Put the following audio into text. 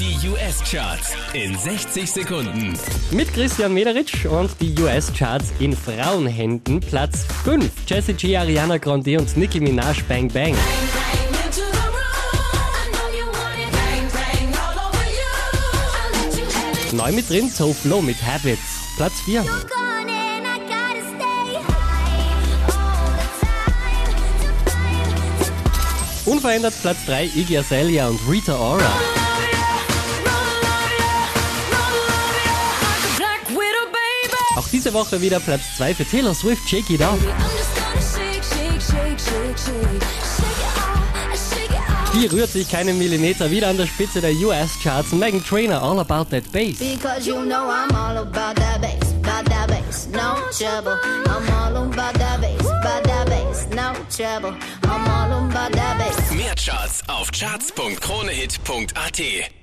Die US-Charts in 60 Sekunden. Mit Christian Mederitsch und die US-Charts in Frauenhänden. Platz 5. Jessie G, Ariana Grande und Nicki Minaj Bang Bang. Neu mit drin, So Flow mit Habits. Platz 4. Unverändert Platz 3, Iggy Azalea und Rita Ora. Auch diese Woche wieder Platz 2 für Taylor Swift, Shake It Off. Die rührt sich keinen Millimeter wieder an der Spitze der US-Charts. Megan Trainer, All About That Bass. Because you know I'm all about that bass, about that bass, no trouble. I'm all about that bass, about that bass, no trouble. I'm all about that bass. Mehr Charts auf charts.kronehit.at.